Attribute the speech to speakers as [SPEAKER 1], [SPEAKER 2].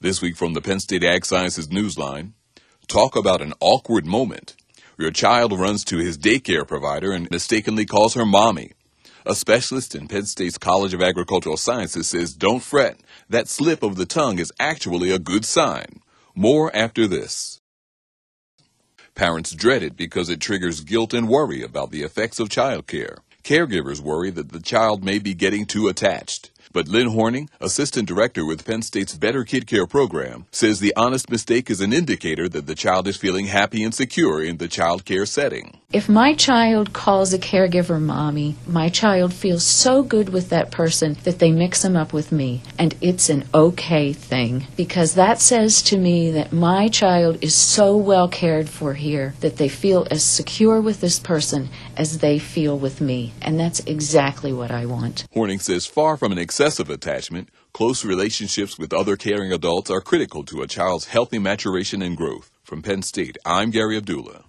[SPEAKER 1] This week from the Penn State Ag Sciences Newsline, talk about an awkward moment. Your child runs to his daycare provider and mistakenly calls her mommy. A specialist in Penn State's College of Agricultural Sciences says don't fret. That slip of the tongue is actually a good sign. More after this. Parents dread it because it triggers guilt and worry about the effects of childcare. Caregivers worry that the child may be getting too attached. But Lynn Horning, assistant director with Penn State's Better Kid Care program, says the honest mistake is an indicator that the child is feeling happy and secure in the child care setting.
[SPEAKER 2] If my child calls a caregiver mommy, my child feels so good with that person that they mix them up with me. And it's an okay thing because that says to me that my child is so well cared for here that they feel as secure with this person as they feel with me. And that's exactly what I want.
[SPEAKER 1] Horning says far from an excessive attachment, close relationships with other caring adults are critical to a child's healthy maturation and growth. From Penn State, I'm Gary Abdullah.